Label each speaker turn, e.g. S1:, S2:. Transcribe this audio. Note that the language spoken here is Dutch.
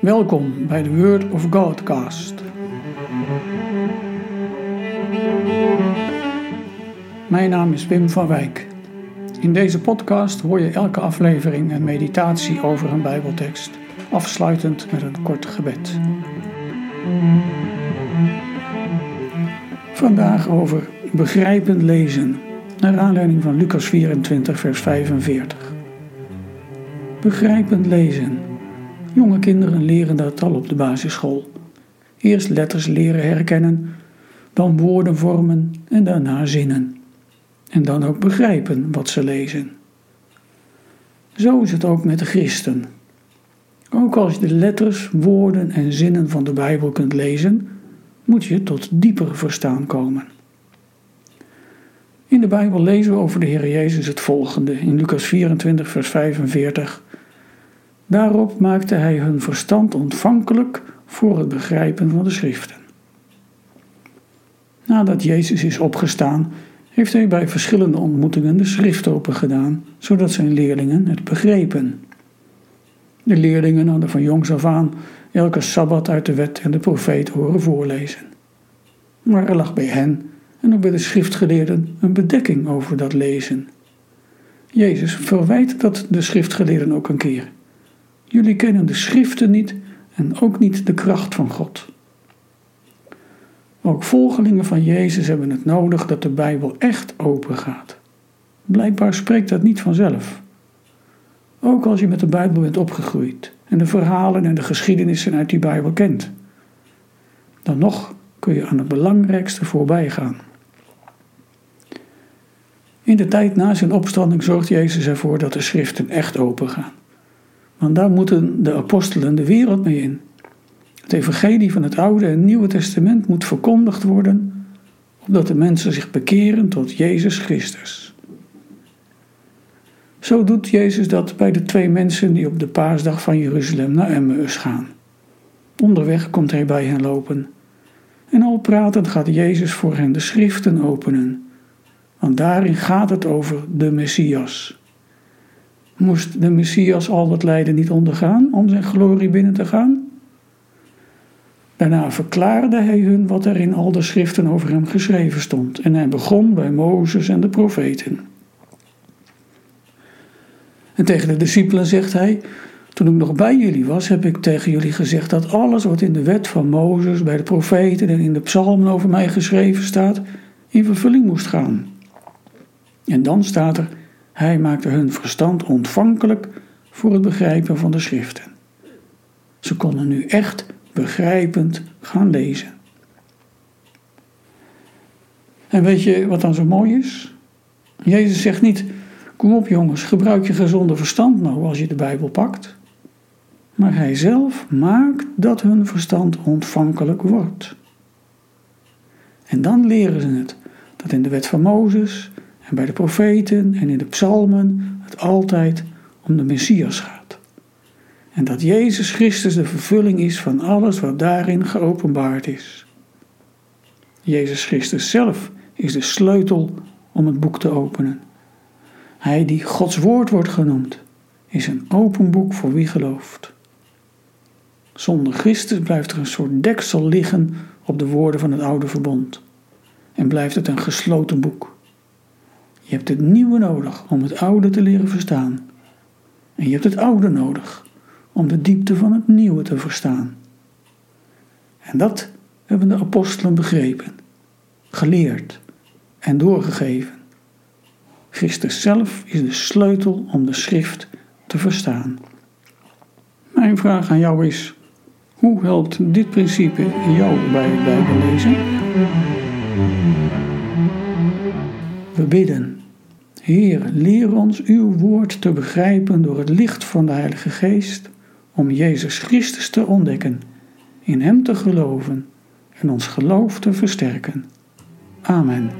S1: Welkom bij de Word of Godcast. Mijn naam is Wim van Wijk. In deze podcast hoor je elke aflevering een meditatie over een Bijbeltekst, afsluitend met een kort gebed. Vandaag over begrijpend lezen, naar aanleiding van Lucas 24, vers 45. Begrijpend lezen. Jonge kinderen leren dat al op de basisschool. Eerst letters leren herkennen, dan woorden vormen en daarna zinnen. En dan ook begrijpen wat ze lezen. Zo is het ook met de christen. Ook als je de letters, woorden en zinnen van de Bijbel kunt lezen, moet je tot dieper verstaan komen. In de Bijbel lezen we over de Heer Jezus het volgende in Lucas 24, vers 45. Daarop maakte hij hun verstand ontvankelijk voor het begrijpen van de schriften. Nadat Jezus is opgestaan, heeft hij bij verschillende ontmoetingen de schrift open gedaan, zodat zijn leerlingen het begrepen. De leerlingen hadden van jongs af aan elke sabbat uit de wet en de profeet horen voorlezen. Maar er lag bij hen en ook bij de schriftgeleerden een bedekking over dat lezen. Jezus verwijt dat de schriftgeleerden ook een keer. Jullie kennen de schriften niet en ook niet de kracht van God. Ook volgelingen van Jezus hebben het nodig dat de Bijbel echt open gaat. Blijkbaar spreekt dat niet vanzelf. Ook als je met de Bijbel bent opgegroeid en de verhalen en de geschiedenissen uit die Bijbel kent. Dan nog kun je aan het belangrijkste voorbij gaan. In de tijd na zijn opstanding zorgt Jezus ervoor dat de schriften echt open gaan. Want daar moeten de apostelen de wereld mee in. Het evangelie van het Oude en Nieuwe Testament moet verkondigd worden, opdat de mensen zich bekeren tot Jezus Christus. Zo doet Jezus dat bij de twee mensen die op de paasdag van Jeruzalem naar Emmaus gaan. Onderweg komt hij bij hen lopen. En al pratend gaat Jezus voor hen de schriften openen. Want daarin gaat het over de Messias. Moest de Messias al dat lijden niet ondergaan om zijn glorie binnen te gaan? Daarna verklaarde hij hun wat er in al de schriften over hem geschreven stond. En hij begon bij Mozes en de profeten. En tegen de discipelen zegt hij: Toen ik nog bij jullie was, heb ik tegen jullie gezegd dat alles wat in de wet van Mozes, bij de profeten en in de psalmen over mij geschreven staat, in vervulling moest gaan. En dan staat er: Hij maakte hun verstand ontvankelijk voor het begrijpen van de schriften. Ze konden nu echt begrijpend gaan lezen. En weet je wat dan zo mooi is? Jezus zegt niet: Kom op jongens, gebruik je gezonde verstand nou als je de Bijbel pakt. Maar hij zelf maakt dat hun verstand ontvankelijk wordt. En dan leren ze het, dat in de wet van Mozes en bij de profeten en in de psalmen het altijd om de Messias gaat. En dat Jezus Christus de vervulling is van alles wat daarin geopenbaard is. Jezus Christus zelf is de sleutel om het boek te openen. Hij die Gods woord wordt genoemd, is een open boek voor wie gelooft. Zonder Christus blijft er een soort deksel liggen op de woorden van het oude verbond en blijft het een gesloten boek. Je hebt het nieuwe nodig om het oude te leren verstaan. En je hebt het oude nodig om de diepte van het nieuwe te verstaan. En dat hebben de apostelen begrepen, geleerd en doorgegeven. Christus zelf is de sleutel om de schrift te verstaan. Mijn vraag aan jou is: hoe helpt dit principe jou bij het Bijbellezen? Bidden. Heer, leer ons uw woord te begrijpen door het licht van de Heilige Geest, om Jezus Christus te ontdekken, in Hem te geloven en ons geloof te versterken. Amen.